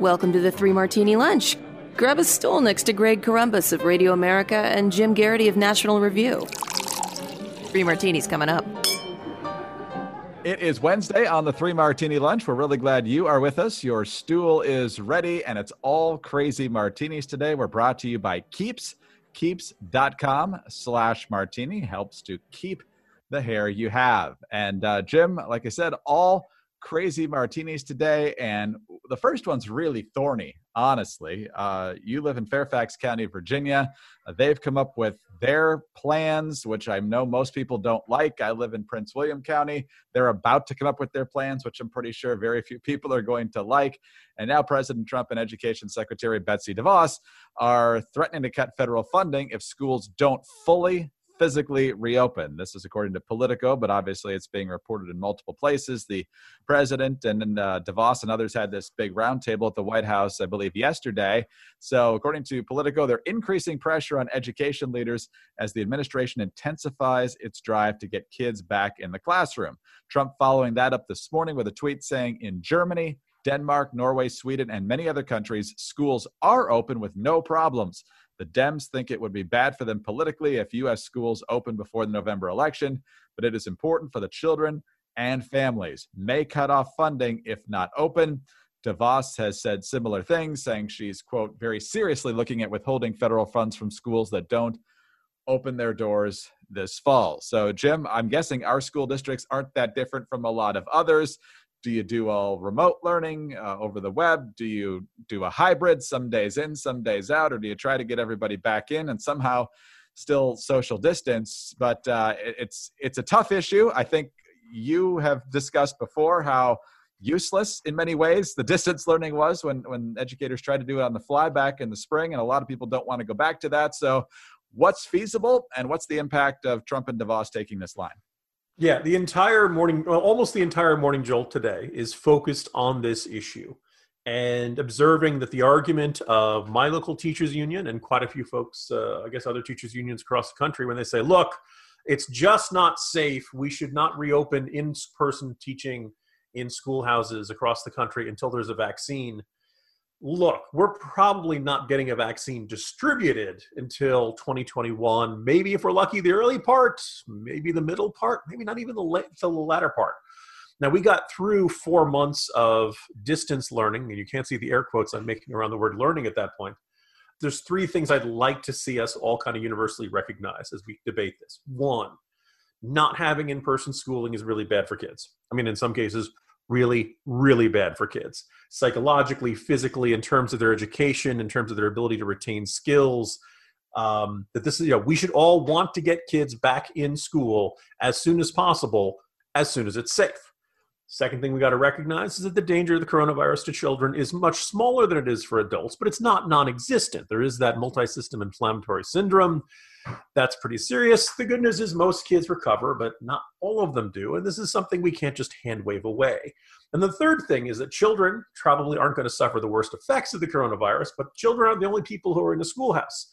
Welcome to the Three Martini Lunch. Grab a stool next to Greg Corombos of Radio America and Jim Geraghty of National Review. Three martinis coming up. It is Wednesday on the Three Martini Lunch. We're really glad you are with us. Your stool is ready, and it's all crazy martinis today. We're brought to you by Keeps. Keeps.com slash martini helps to keep the hair you have. And uh, Jim, like I said, all crazy martinis today. And the first one's really thorny, honestly. Uh, you live in Fairfax County, Virginia. Uh, they've come up with their plans, which I know most people don't like. I live in Prince William County. They're about to come up with their plans, which I'm pretty sure very few people are going to like. And now President Trump and Education Secretary Betsy DeVos are threatening to cut federal funding if schools don't fully physically reopen. This is according to Politico, but obviously it's being reported in multiple places. The president and uh, DeVos and others had this big roundtable at the White House, I believe, yesterday. So, according to Politico, they're increasing pressure on education leaders as the administration intensifies its drive to get kids back in the classroom. Trump following that up this morning with a tweet saying, in Germany, Denmark, Norway, Sweden, and many other countries, schools are open with no problems. The Dems think it would be bad for them politically if U.S. schools open before the November election, but it is important for the children and families. May cut off funding if not open. DeVos has said similar things, saying she's, quote, very seriously looking at withholding federal funds from schools that don't open their doors this fall. So, Jim, I'm guessing our school districts aren't that different from a lot of others do you do all remote learning uh, over the web? Do you do a hybrid some days in some days out or do you try to get everybody back in and somehow still social distance? But uh, it's it's a tough issue. I think you have discussed before how useless in many ways the distance learning was when when educators tried to do it on the fly back in the spring and a lot of people don't want to go back to that. So what's feasible and what's the impact of trump and devos taking this line yeah, the entire morning, well, almost the entire morning jolt today is focused on this issue and observing that the argument of my local teachers union and quite a few folks, uh, I guess other teachers unions across the country, when they say, look, it's just not safe. We should not reopen in person teaching in schoolhouses across the country until there's a vaccine look, we're probably not getting a vaccine distributed until 2021. Maybe if we're lucky, the early part, maybe the middle part, maybe not even the late, the latter part. Now we got through four months of distance learning, and you can't see the air quotes I'm making around the word learning at that point. There's three things I'd like to see us all kind of universally recognize as we debate this. One, not having in-person schooling is really bad for kids. I mean, in some cases, really, really bad for kids psychologically, physically, in terms of their education, in terms of their ability to retain skills. Um, that this is, you know, we should all want to get kids back in school as soon as possible, as soon as it's safe. Second thing we got to recognize is that the danger of the coronavirus to children is much smaller than it is for adults, but it's not non existent. There is that multi system inflammatory syndrome that's pretty serious. The good news is most kids recover, but not all of them do. And this is something we can't just hand wave away. And the third thing is that children probably aren't going to suffer the worst effects of the coronavirus, but children aren't the only people who are in the schoolhouse.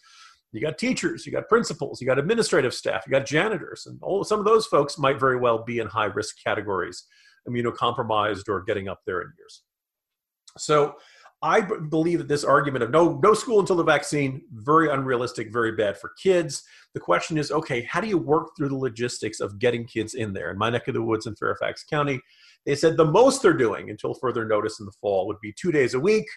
You got teachers, you got principals, you got administrative staff, you got janitors, and all some of those folks might very well be in high risk categories, immunocompromised or getting up there in years. So I b- believe that this argument of no no school until the vaccine very unrealistic, very bad for kids. The question is, okay, how do you work through the logistics of getting kids in there? In my neck of the woods in Fairfax County, they said the most they're doing until further notice in the fall would be two days a week,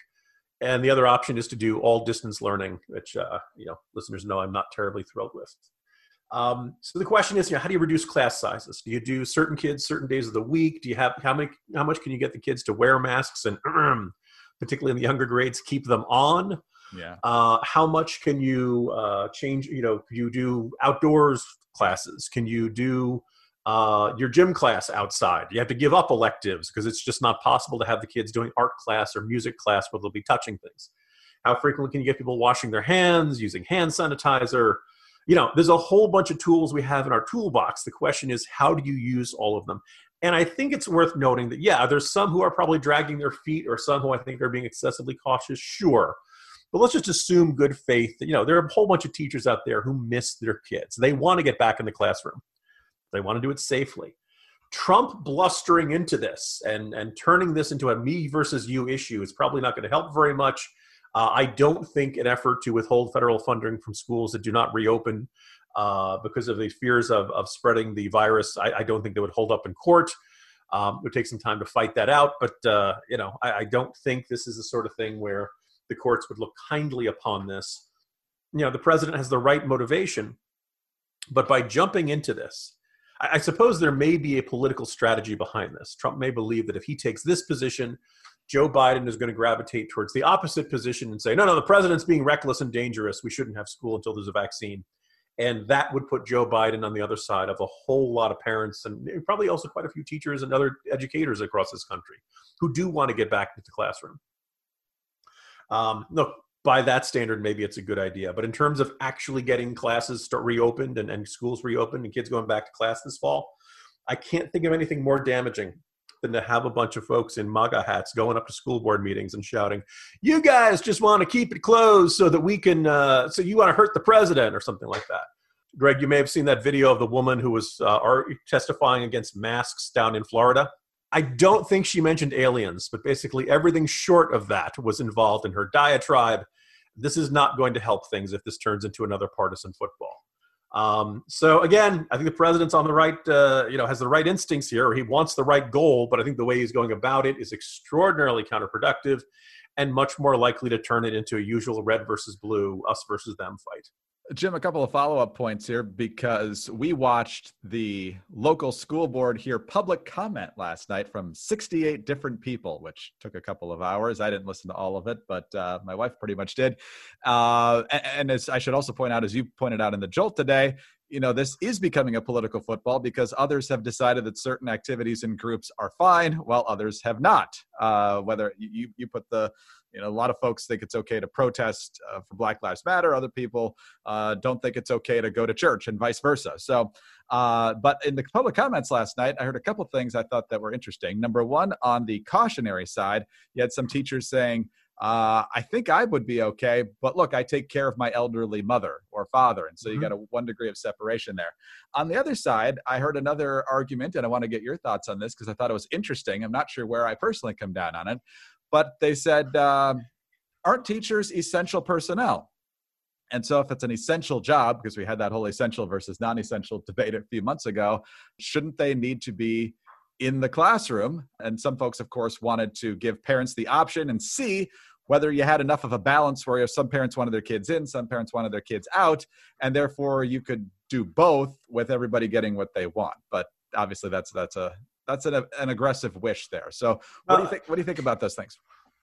and the other option is to do all distance learning, which uh, you know listeners know I'm not terribly thrilled with. Um, so the question is, you know, how do you reduce class sizes? Do you do certain kids certain days of the week? Do you have how many? How much can you get the kids to wear masks and particularly in the younger grades, keep them on? Yeah. Uh, how much can you uh, change? You know, you do outdoors classes? Can you do uh, your gym class outside? You have to give up electives because it's just not possible to have the kids doing art class or music class where they'll be touching things. How frequently can you get people washing their hands, using hand sanitizer? You know, there's a whole bunch of tools we have in our toolbox. The question is, how do you use all of them? And I think it's worth noting that, yeah, there's some who are probably dragging their feet or some who I think are being excessively cautious, sure. But let's just assume good faith that, you know, there are a whole bunch of teachers out there who miss their kids. They want to get back in the classroom, they want to do it safely. Trump blustering into this and, and turning this into a me versus you issue is probably not going to help very much. Uh, I don't think an effort to withhold federal funding from schools that do not reopen uh, because of the fears of, of spreading the virus, I, I don't think they would hold up in court. Um, it would take some time to fight that out, but uh, you know, I, I, don't think this is the sort of thing where the courts would look kindly upon this. You know, the president has the right motivation, but by jumping into this, I, I suppose there may be a political strategy behind this. Trump may believe that if he takes this position, Joe Biden is going to gravitate towards the opposite position and say, no, no, the president's being reckless and dangerous. We shouldn't have school until there's a vaccine. And that would put Joe Biden on the other side of a whole lot of parents and probably also quite a few teachers and other educators across this country who do want to get back into the classroom. Um, look, by that standard, maybe it's a good idea. But in terms of actually getting classes start reopened and, and schools reopened and kids going back to class this fall, I can't think of anything more damaging than to have a bunch of folks in MAGA hats going up to school board meetings and shouting, "You guys just want to keep it closed so that we can, uh, so you want to hurt the president or something like that." Greg, you may have seen that video of the woman who was uh, testifying against masks down in Florida. I don't think she mentioned aliens, but basically everything short of that was involved in her diatribe. This is not going to help things if this turns into another partisan football. Um, so again, I think the president's on the right, uh, you know, has the right instincts here. He wants the right goal, but I think the way he's going about it is extraordinarily counterproductive and much more likely to turn it into a usual red versus blue, us versus them fight. Jim, a couple of follow up points here because we watched the local school board hear public comment last night from 68 different people, which took a couple of hours. I didn't listen to all of it, but uh, my wife pretty much did. Uh, and, as I should also point out, as you pointed out in the Jolt today, you know this is becoming a political football because others have decided that certain activities and groups are fine while others have not uh, whether you, you put the you know a lot of folks think it's okay to protest uh, for black lives matter other people uh, don't think it's okay to go to church and vice versa so uh, but in the public comments last night i heard a couple things i thought that were interesting number one on the cautionary side you had some teachers saying uh, I think I would be okay. But look, I take care of my elderly mother or father. And so mm-hmm. you got a one degree of separation there. On the other side, I heard another argument, and I want to get your thoughts on this because I thought it was interesting. I'm not sure where I personally come down on it, but they said, uh, aren't teachers essential personnel? And so, if it's an essential job, because we had that whole essential versus non essential debate a few months ago, shouldn't they need to be in the classroom. And some folks, of course, wanted to give parents the option and see whether you had enough of a balance where some parents wanted their kids in, some parents wanted their kids out, and therefore you could do both with everybody getting what they want. But obviously, that's that's a that's an, an aggressive wish there. So, what do you uh, think? What do you think about those things?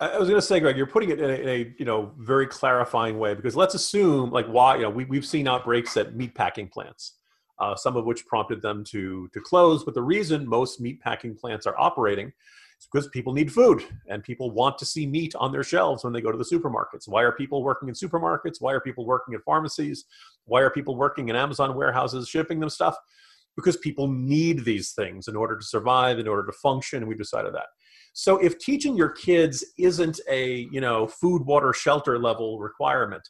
I was going to say, Greg, you're putting it in a, in a, you know very clarifying way because let's assume like why you know we we've seen outbreaks at meat packing plants uh, some of which prompted them to, to close. But the reason most meat packing plants are operating is because people need food and people want to see meat on their shelves when they go to the supermarkets. Why are people working in supermarkets? Why are people working at pharmacies? Why are people working in Amazon warehouses shipping them stuff? Because people need these things in order to survive, in order to function, and we decided that. So if teaching your kids isn't a you know food, water, shelter level requirement,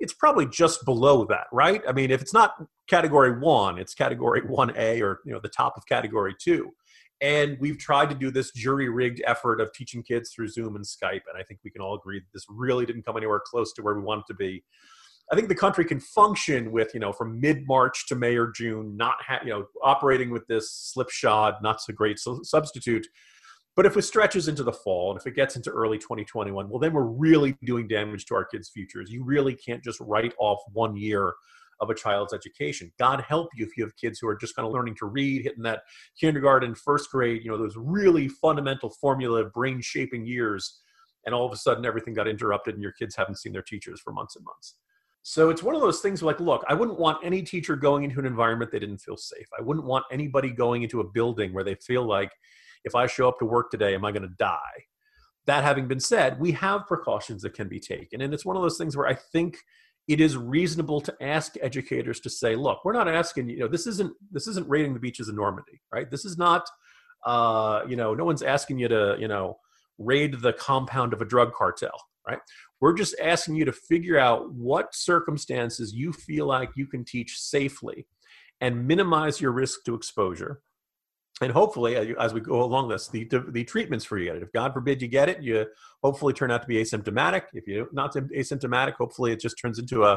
it's probably just below that, right? I mean, if it's not category one, it's category 1A or, you know, the top of category two. And we've tried to do this jury rigged effort of teaching kids through Zoom and Skype. And I think we can all agree that this really didn't come anywhere close to where we want it to be. I think the country can function with, you know, from mid March to May or June, not, ha- you know, operating with this slipshod, not so great substitute but if it stretches into the fall and if it gets into early 2021, well, then we're really doing damage to our kids' futures. You really can't just write off one year of a child's education. God help you if you have kids who are just kind of learning to read, hitting that kindergarten, first grade, you know, those really fundamental formula brain shaping years. And all of a sudden everything got interrupted and your kids haven't seen their teachers for months and months. So it's one of those things like, look, I wouldn't want any teacher going into an environment they didn't feel safe. I wouldn't want anybody going into a building where they feel like if I show up to work today, am I going to die? That having been said, we have precautions that can be taken. And it's one of those things where I think it is reasonable to ask educators to say, look, we're not asking, you know, this isn't this isn't raiding the beaches of Normandy, right? This is not uh, you know, no one's asking you to, you know, raid the compound of a drug cartel, right? We're just asking you to figure out what circumstances you feel like you can teach safely and minimize your risk to exposure and hopefully, as we go along this, the, the treatments for you get it. If God forbid you get it, you hopefully turn out to be asymptomatic. If you're not asymptomatic, hopefully it just turns into a,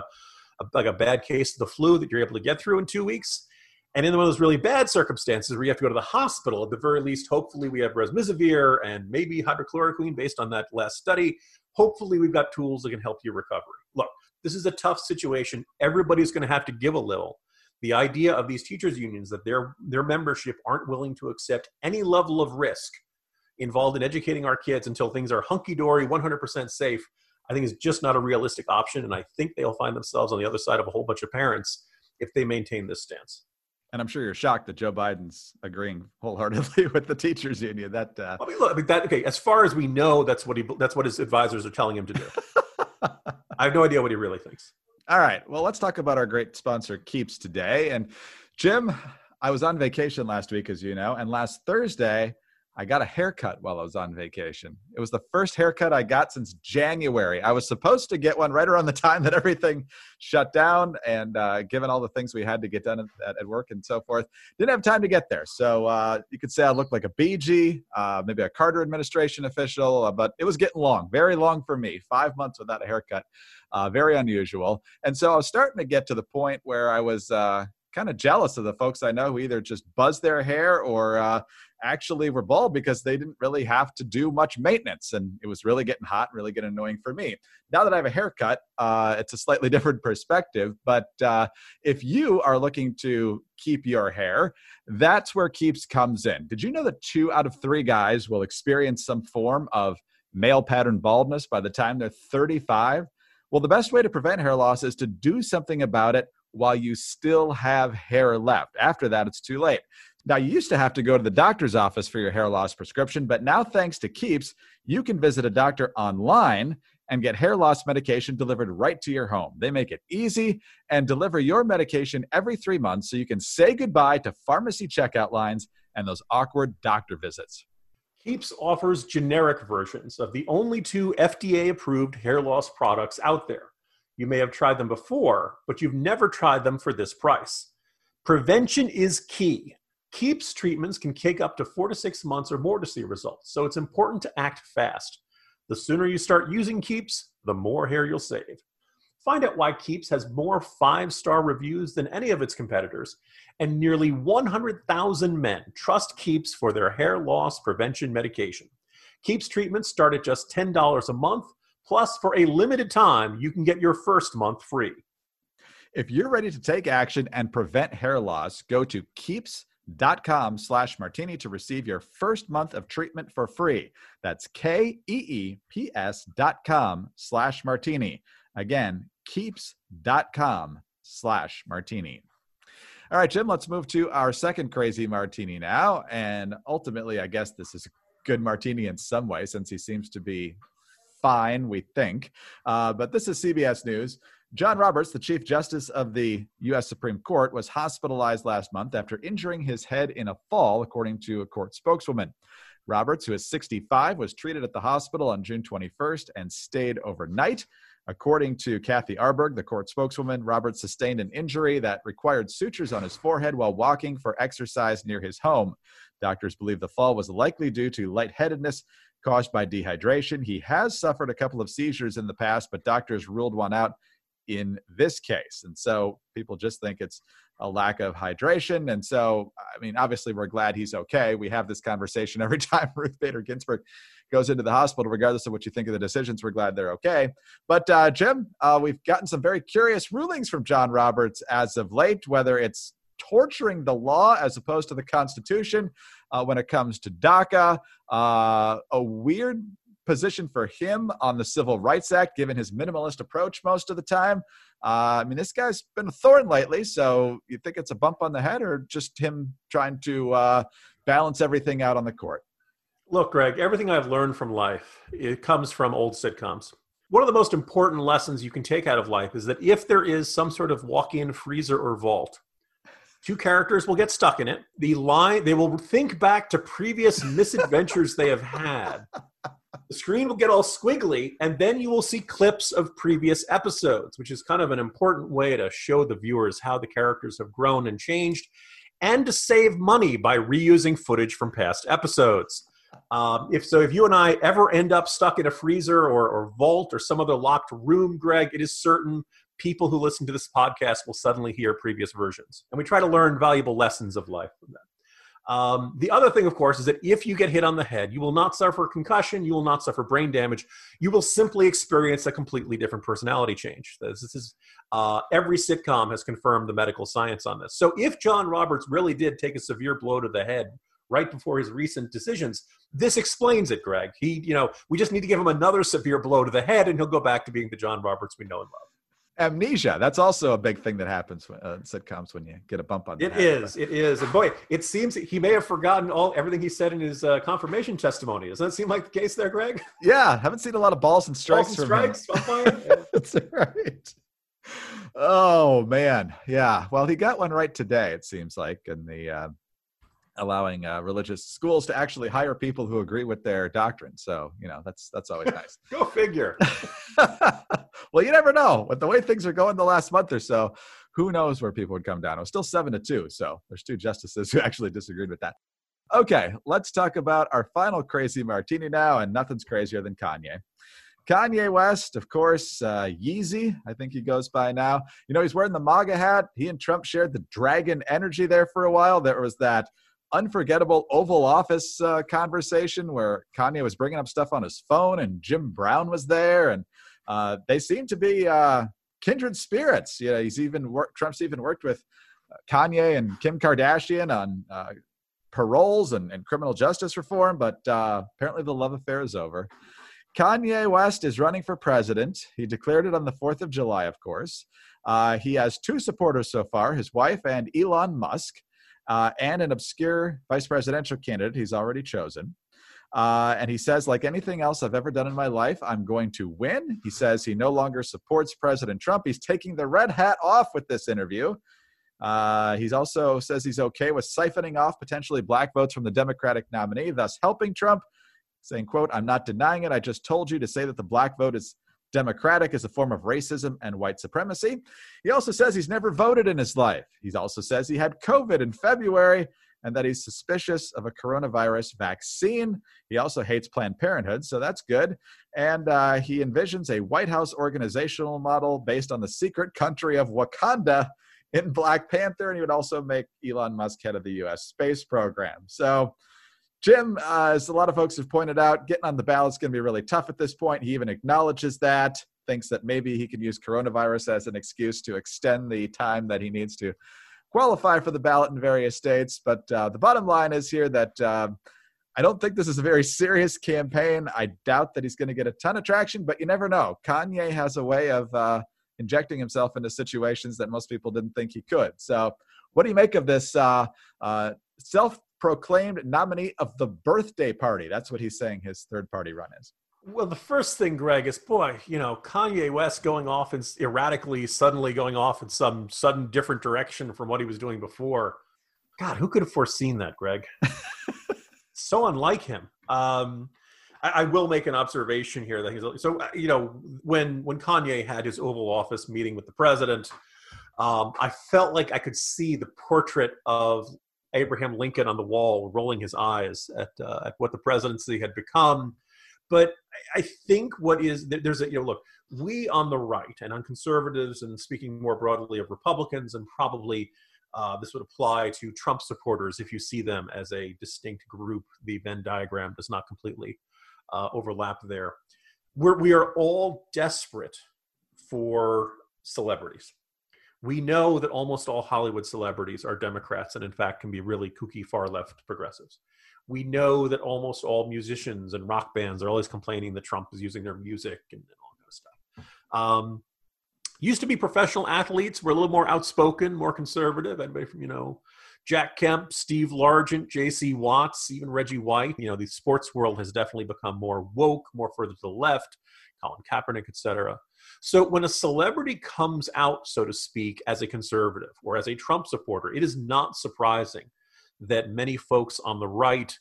a like a bad case of the flu that you're able to get through in two weeks. And in one of those really bad circumstances where you have to go to the hospital, at the very least, hopefully we have remdesivir and maybe hydrochloroquine based on that last study. Hopefully we've got tools that can help your recovery. Look, this is a tough situation. Everybody's going to have to give a little the idea of these teachers unions that their their membership aren't willing to accept any level of risk involved in educating our kids until things are hunky dory 100% safe i think is just not a realistic option and i think they'll find themselves on the other side of a whole bunch of parents if they maintain this stance and I'm sure you're shocked that Joe Biden's agreeing wholeheartedly with the teachers union. That uh... I mean, look, I mean, that okay. As far as we know, that's what he that's what his advisors are telling him to do. I have no idea what he really thinks. All right. Well, let's talk about our great sponsor, Keeps, today. And Jim, I was on vacation last week, as you know, and last Thursday, I got a haircut while I was on vacation. It was the first haircut I got since January. I was supposed to get one right around the time that everything shut down, and uh, given all the things we had to get done at, at, work and so forth, didn't have time to get there. So uh, you could say I looked like a BG, uh, maybe a Carter administration official, uh, but it was getting long, very long for me. Five months without a haircut, uh, very unusual. And so I was starting to get to the point where I was uh, kind of jealous of the folks I know who either just buzz their hair or uh, actually were bald because they didn't really have to do much maintenance and it was really getting hot and really getting annoying for me. Now that i have a haircut uh, it's a slightly different perspective but uh, if you are looking to keep your hair that's where keeps comes in. Did you know that two out of three guys will experience some form of male pattern baldness by the time they're 35 well the best way to prevent hair loss is to do something about it while you still have hair left after that it's too late now, you used to have to go to the doctor's office for your hair loss prescription, but now, thanks to Keeps, you can visit a doctor online and get hair loss medication delivered right to your home. They make it easy and deliver your medication every three months so you can say goodbye to pharmacy checkout lines and those awkward doctor visits. Keeps offers generic versions of the only two FDA approved hair loss products out there. You may have tried them before, but you've never tried them for this price. Prevention is key. Keeps treatments can take up to four to six months or more to see results, so it's important to act fast. The sooner you start using Keeps, the more hair you'll save. Find out why Keeps has more five star reviews than any of its competitors, and nearly 100,000 men trust Keeps for their hair loss prevention medication. Keeps treatments start at just $10 a month, plus, for a limited time, you can get your first month free. If you're ready to take action and prevent hair loss, go to Keeps dot com slash martini to receive your first month of treatment for free. That's K-E-E-P-S dot com slash martini. Again, keeps dot com slash martini. All right, Jim, let's move to our second crazy martini now. And ultimately, I guess this is a good martini in some way since he seems to be fine, we think. Uh, but this is CBS News. John Roberts, the Chief Justice of the U.S. Supreme Court, was hospitalized last month after injuring his head in a fall, according to a court spokeswoman. Roberts, who is 65, was treated at the hospital on June 21st and stayed overnight. According to Kathy Arberg, the court spokeswoman, Roberts sustained an injury that required sutures on his forehead while walking for exercise near his home. Doctors believe the fall was likely due to lightheadedness caused by dehydration. He has suffered a couple of seizures in the past, but doctors ruled one out in this case. And so people just think it's a lack of hydration. And so, I mean, obviously, we're glad he's okay. We have this conversation every time Ruth Bader Ginsburg goes into the hospital, regardless of what you think of the decisions. We're glad they're okay. But, uh, Jim, uh, we've gotten some very curious rulings from John Roberts as of late, whether it's torturing the law as opposed to the Constitution uh, when it comes to DACA, uh, a weird position for him on the Civil Rights Act, given his minimalist approach most of the time. Uh, I mean, this guy's been a thorn lately, so you think it's a bump on the head or just him trying to uh, balance everything out on the court? Look, Greg, everything I've learned from life, it comes from old sitcoms. One of the most important lessons you can take out of life is that if there is some sort of walk-in freezer or vault, two characters will get stuck in it. The line they will think back to previous misadventures they have had the screen will get all squiggly, and then you will see clips of previous episodes, which is kind of an important way to show the viewers how the characters have grown and changed. and to save money by reusing footage from past episodes. Um, if so, if you and I ever end up stuck in a freezer or, or vault or some other locked room, Greg, it is certain people who listen to this podcast will suddenly hear previous versions. And we try to learn valuable lessons of life from them. Um, the other thing, of course, is that if you get hit on the head, you will not suffer concussion, you will not suffer brain damage. You will simply experience a completely different personality change. This, this is uh, every sitcom has confirmed the medical science on this. So if John Roberts really did take a severe blow to the head right before his recent decisions, this explains it, Greg. He, you know, we just need to give him another severe blow to the head, and he'll go back to being the John Roberts we know and love amnesia. That's also a big thing that happens when, uh, sitcoms when you get a bump on. It is. It is. And boy, it seems he may have forgotten all everything he said in his uh, confirmation testimony. Doesn't that seem like the case there, Greg? Yeah, haven't seen a lot of balls and strikes. Balls and strikes. That's right. Oh man, yeah. Well, he got one right today. It seems like in the uh, allowing uh, religious schools to actually hire people who agree with their doctrine. So you know that's that's always nice. Go figure. Well, you never know. With the way things are going the last month or so, who knows where people would come down? It was still seven to two, so there's two justices who actually disagreed with that. Okay, let's talk about our final crazy martini now, and nothing's crazier than Kanye. Kanye West, of course, uh, Yeezy, I think he goes by now. You know, he's wearing the MAGA hat. He and Trump shared the dragon energy there for a while. There was that unforgettable Oval Office uh, conversation where Kanye was bringing up stuff on his phone and Jim Brown was there, and uh, they seem to be uh, kindred spirits. Yeah, he's even worked. Trump's even worked with uh, Kanye and Kim Kardashian on uh, paroles and, and, criminal justice reform, but uh, apparently the love affair is over. Kanye West is running for president. He declared it on the 4th of July, of course. he has two supporters so far his wife and Elon Musk uh, and an obscure vice presidential candidate he's already chosen. Uh, and he says, like anything else I've ever done in my life, I'm going to win. He says he no longer supports President Trump. He's taking the red hat off with this interview. Uh, he also says he's okay with siphoning off potentially black votes from the Democratic nominee, thus helping Trump, saying, quote, I'm not denying it. I just told you to say that the black vote is democratic is a form of racism and white supremacy. He also says he's never voted in his life. He also says he had COVID in February and that he's suspicious of a coronavirus vaccine. He also hates Planned Parenthood, so that's good. And uh, he envisions a White House organizational model based on the secret country of Wakanda in Black Panther, and he would also make Elon Musk head of the U.S. space program. So Jim, uh, as a lot of folks have pointed out, getting on the ballot is going to be really tough at this point. He even acknowledges that, thinks that maybe he can use coronavirus as an excuse to extend the time that he needs to qualify for the ballot in various states. But uh, the bottom line is here that uh, I don't think this is a very serious campaign. I doubt that he's going to get a ton of traction, but you never know. Kanye has a way of uh, injecting himself into situations that most people didn't think he could. So, what do you make of this uh, uh, self proclaimed nominee of the birthday party. That's what he's saying his third party run is. Well, the first thing, Greg, is boy, you know, Kanye West going off and erratically, suddenly going off in some sudden different direction from what he was doing before. God, who could have foreseen that, Greg? so unlike him. Um, I, I, will make an observation here that he's so uh, you know when when Kanye had his Oval Office meeting with the president, um, I felt like I could see the portrait of Abraham Lincoln on the wall, rolling his eyes at uh, at what the presidency had become. But I think what is there's a you know look we on the right and on conservatives and speaking more broadly of Republicans and probably uh, this would apply to Trump supporters if you see them as a distinct group. The Venn diagram does not completely uh, overlap there. We're, we are all desperate for celebrities we know that almost all Hollywood celebrities are Democrats and, in fact, can be really kooky far left progressives. We know that almost all musicians and rock bands are always complaining that Trump is using their music and, and all of stuff. Um, used to be professional athletes were a little more outspoken, more conservative. Anybody from, you know, Jack Kemp, Steve Largent, J.C. Watts, even Reggie White. You know, the sports world has definitely become more woke, more further to the left. Colin Kaepernick, etc. So when a celebrity comes out, so to speak, as a conservative or as a Trump supporter, it is not surprising that many folks on the right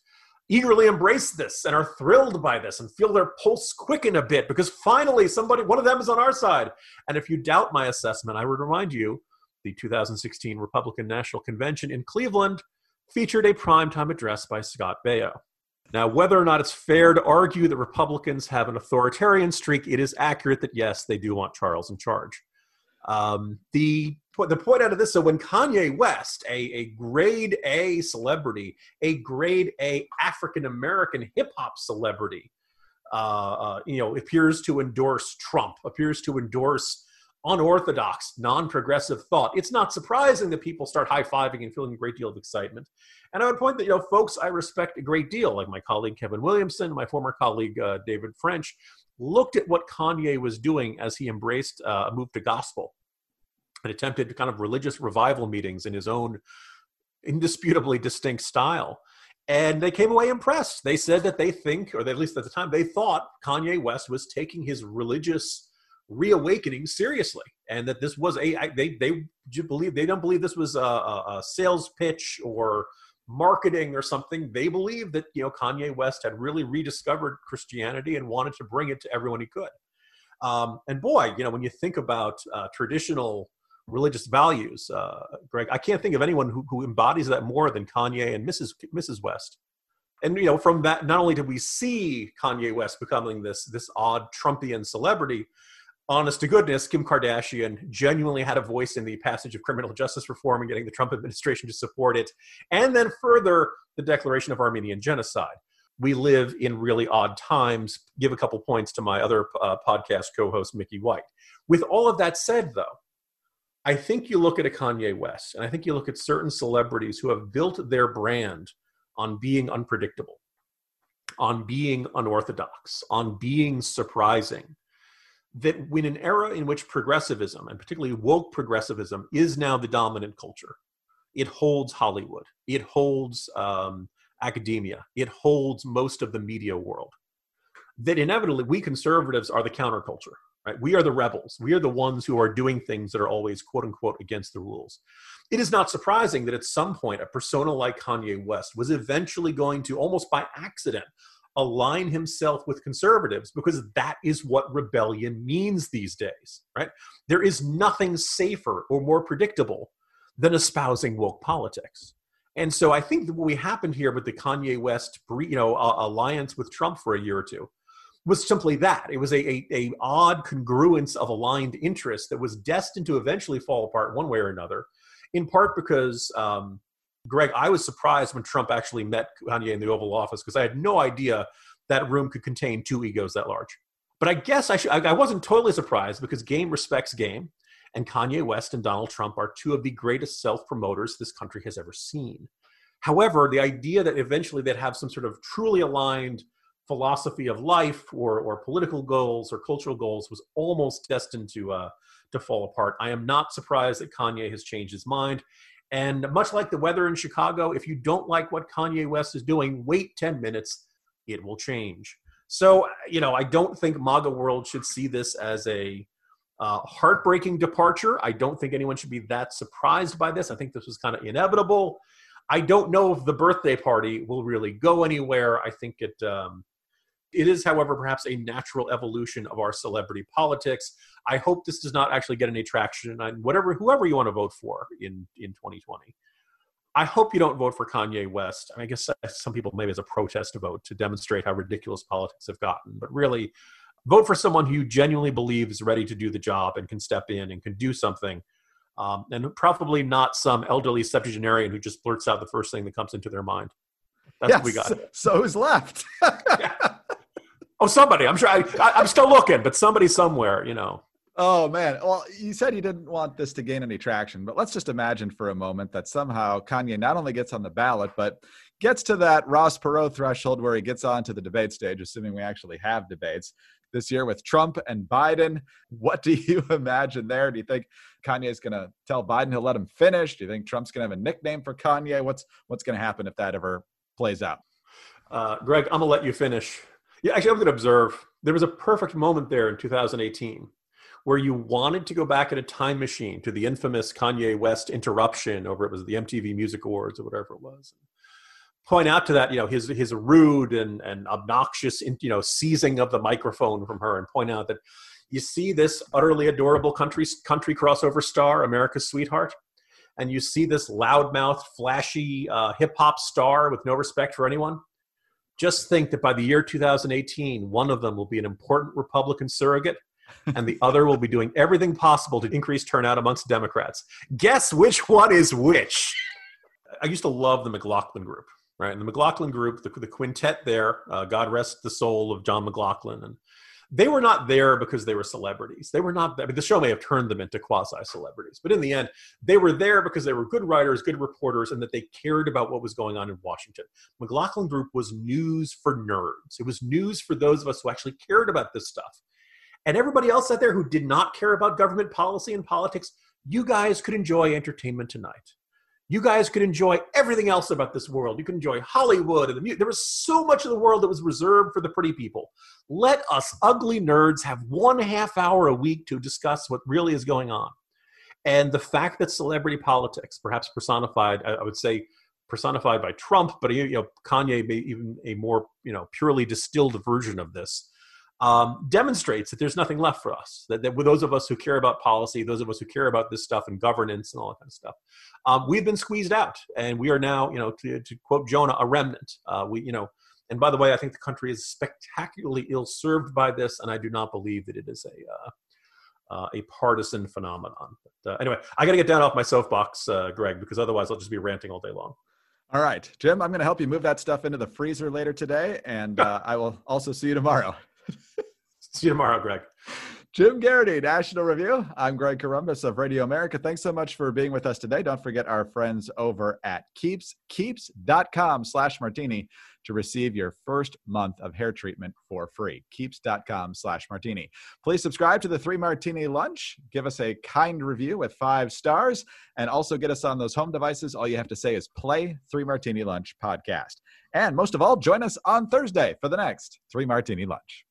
eagerly embrace this and are thrilled by this and feel their pulse quicken a bit because finally somebody one of them is on our side and if you doubt my assessment i would remind you the 2016 Republican National Convention in Cleveland featured a primetime address by Scott Baio. Now, whether or not it's fair to argue that Republicans have an authoritarian streak, it is accurate that yes, they do want Charles in charge. Um, the the point out of this, so when Kanye West, a, a grade A celebrity, a grade A African American hip hop celebrity, uh, uh, you know, appears to endorse Trump, appears to endorse unorthodox, non-progressive thought, it's not surprising that people start high-fiving and feeling a great deal of excitement. And I would point that, you know, folks I respect a great deal, like my colleague Kevin Williamson, my former colleague uh, David French, looked at what Kanye was doing as he embraced uh, a move to gospel and attempted kind of religious revival meetings in his own indisputably distinct style. And they came away impressed. They said that they think, or at least at the time, they thought Kanye West was taking his religious reawakening seriously, and that this was a they they believe they don't believe this was a, a sales pitch or marketing or something. They believe that you know Kanye West had really rediscovered Christianity and wanted to bring it to everyone he could. Um, and boy, you know when you think about uh, traditional religious values, uh, Greg, I can't think of anyone who, who embodies that more than Kanye and Mrs. Mrs. West. And you know, from that, not only did we see Kanye West becoming this this odd Trumpian celebrity, honest to goodness, Kim Kardashian genuinely had a voice in the passage of criminal justice reform and getting the Trump administration to support it. And then further, the declaration of Armenian genocide. We live in really odd times. Give a couple points to my other uh, podcast co host, Mickey White. With all of that said, though, I think you look at a Kanye West, and I think you look at certain celebrities who have built their brand on being unpredictable, on being unorthodox, on being surprising that when an era in which progressivism, and particularly woke progressivism, is now the dominant culture, it holds Hollywood, it holds um, academia, it holds most of the media world. That inevitably we conservatives are the counterculture, right? We are the rebels. We are the ones who are doing things that are always quote unquote against the rules. It is not surprising that at some point a persona like Kanye West was eventually going to, almost by accident, align himself with conservatives because that is what rebellion means these days, right? There is nothing safer or more predictable than espousing woke politics. And so I think that what we happened here with the Kanye West, you know, uh, alliance with Trump for a year or two was simply that. It was a, a, a odd congruence of aligned interests that was destined to eventually fall apart one way or another, in part because um, Greg, I was surprised when Trump actually met Kanye in the Oval Office because I had no idea that room could contain two egos that large. But I guess I, should, I wasn't totally surprised because game respects game, and Kanye West and Donald Trump are two of the greatest self promoters this country has ever seen. However, the idea that eventually they'd have some sort of truly aligned philosophy of life or, or political goals or cultural goals was almost destined to, uh, to fall apart. I am not surprised that Kanye has changed his mind. And much like the weather in Chicago, if you don't like what Kanye West is doing, wait 10 minutes, it will change. So, you know, I don't think MAGA world should see this as a uh, heartbreaking departure. I don't think anyone should be that surprised by this. I think this was kind of inevitable. I don't know if the birthday party will really go anywhere. I think it um, it is, however, perhaps a natural evolution of our celebrity politics. I hope this does not actually get any traction on whatever whoever you want to vote for in in 2020. I hope you don't vote for Kanye West. I guess some people maybe as a protest vote to demonstrate how ridiculous politics have gotten, but really vote for someone who you genuinely believe is ready to do the job and can step in and can do something. Um, and probably not some elderly septuagenarian who just blurts out the first thing that comes into their mind. That's yes, what we got. So, so who's left? yeah. Oh, somebody. I'm sure. I, I, am still looking, but somebody somewhere, you know. Oh man. Well, you said you didn't want this to gain any traction, but let's just imagine for a moment that somehow Kanye not only gets on the ballot, but gets to that Ross Perot threshold where he gets onto the debate stage, assuming we actually have debates this year with Trump and Biden. What do you imagine there? Do you think Kanye's going to tell Biden he'll let him finish? Do you think Trump's going to have a nickname for Kanye? What's what's going to happen if that ever plays out? Uh, Greg, I'm gonna let you finish yeah, actually, I'm going to observe there was a perfect moment there in 2018 where you wanted to go back in a time machine to the infamous Kanye West interruption over it was the MTV Music Awards or whatever it was. Point out to that, you know, his his rude and and obnoxious, you know, seizing of the microphone from her, and point out that You see this utterly adorable country country crossover star, America's sweetheart, and you see this loudmouth, flashy uh, hip hop star with no respect for anyone. Just think that by the year 2018, one of them will be an important Republican surrogate, and the other will be doing everything possible to increase turnout amongst Democrats. Guess which one is which? I used to love the McLaughlin group, right? And the McLaughlin group, the, the quintet there, uh, God rest the soul of John McLaughlin and they were not there because they were celebrities. They were not. I mean, the show may have turned them into quasi celebrities, but in the end, they were there because they were good writers, good reporters, and that they cared about what was going on in Washington. McLaughlin Group was news for nerds. It was news for those of us who actually cared about this stuff. And everybody else out there who did not care about government policy and politics, you guys could enjoy entertainment tonight you guys could enjoy everything else about this world. You could enjoy Hollywood and the music. There was so much of the world that was reserved for the pretty people. Let us ugly nerds have one half hour a week to discuss what really is going on. And the fact that celebrity politics, perhaps personified, I would say personified by Trump, but you know Kanye may even a more you know purely distilled version of this, um, demonstrates that there's nothing left for us. That, that with those of us who care about policy, those of us who care about this stuff and governance and all that kind of stuff, um, we've been squeezed out, and we are now, you know, to, to quote Jonah, a remnant. Uh, we, you know, and by the way, I think the country is spectacularly ill served by this, and I do not believe that it is a uh, uh, a partisan phenomenon. But uh, anyway, I got to get down off my soapbox, uh, Greg, because otherwise I'll just be ranting all day long. All right, Jim, I'm going to help you move that stuff into the freezer later today, and uh, I will also see you tomorrow. See you tomorrow, Greg. Jim Geraghty, National Review. I'm Greg Corombos of Radio America. Thanks so much for being with us today. Don't forget our friends over at Keeps, keeps.com slash martini to receive your first month of hair treatment for free. Keeps.com slash martini. Please subscribe to the Three Martini Lunch. Give us a kind review with five stars and also get us on those home devices. All you have to say is play Three Martini Lunch podcast. And most of all, join us on Thursday for the next Three Martini Lunch.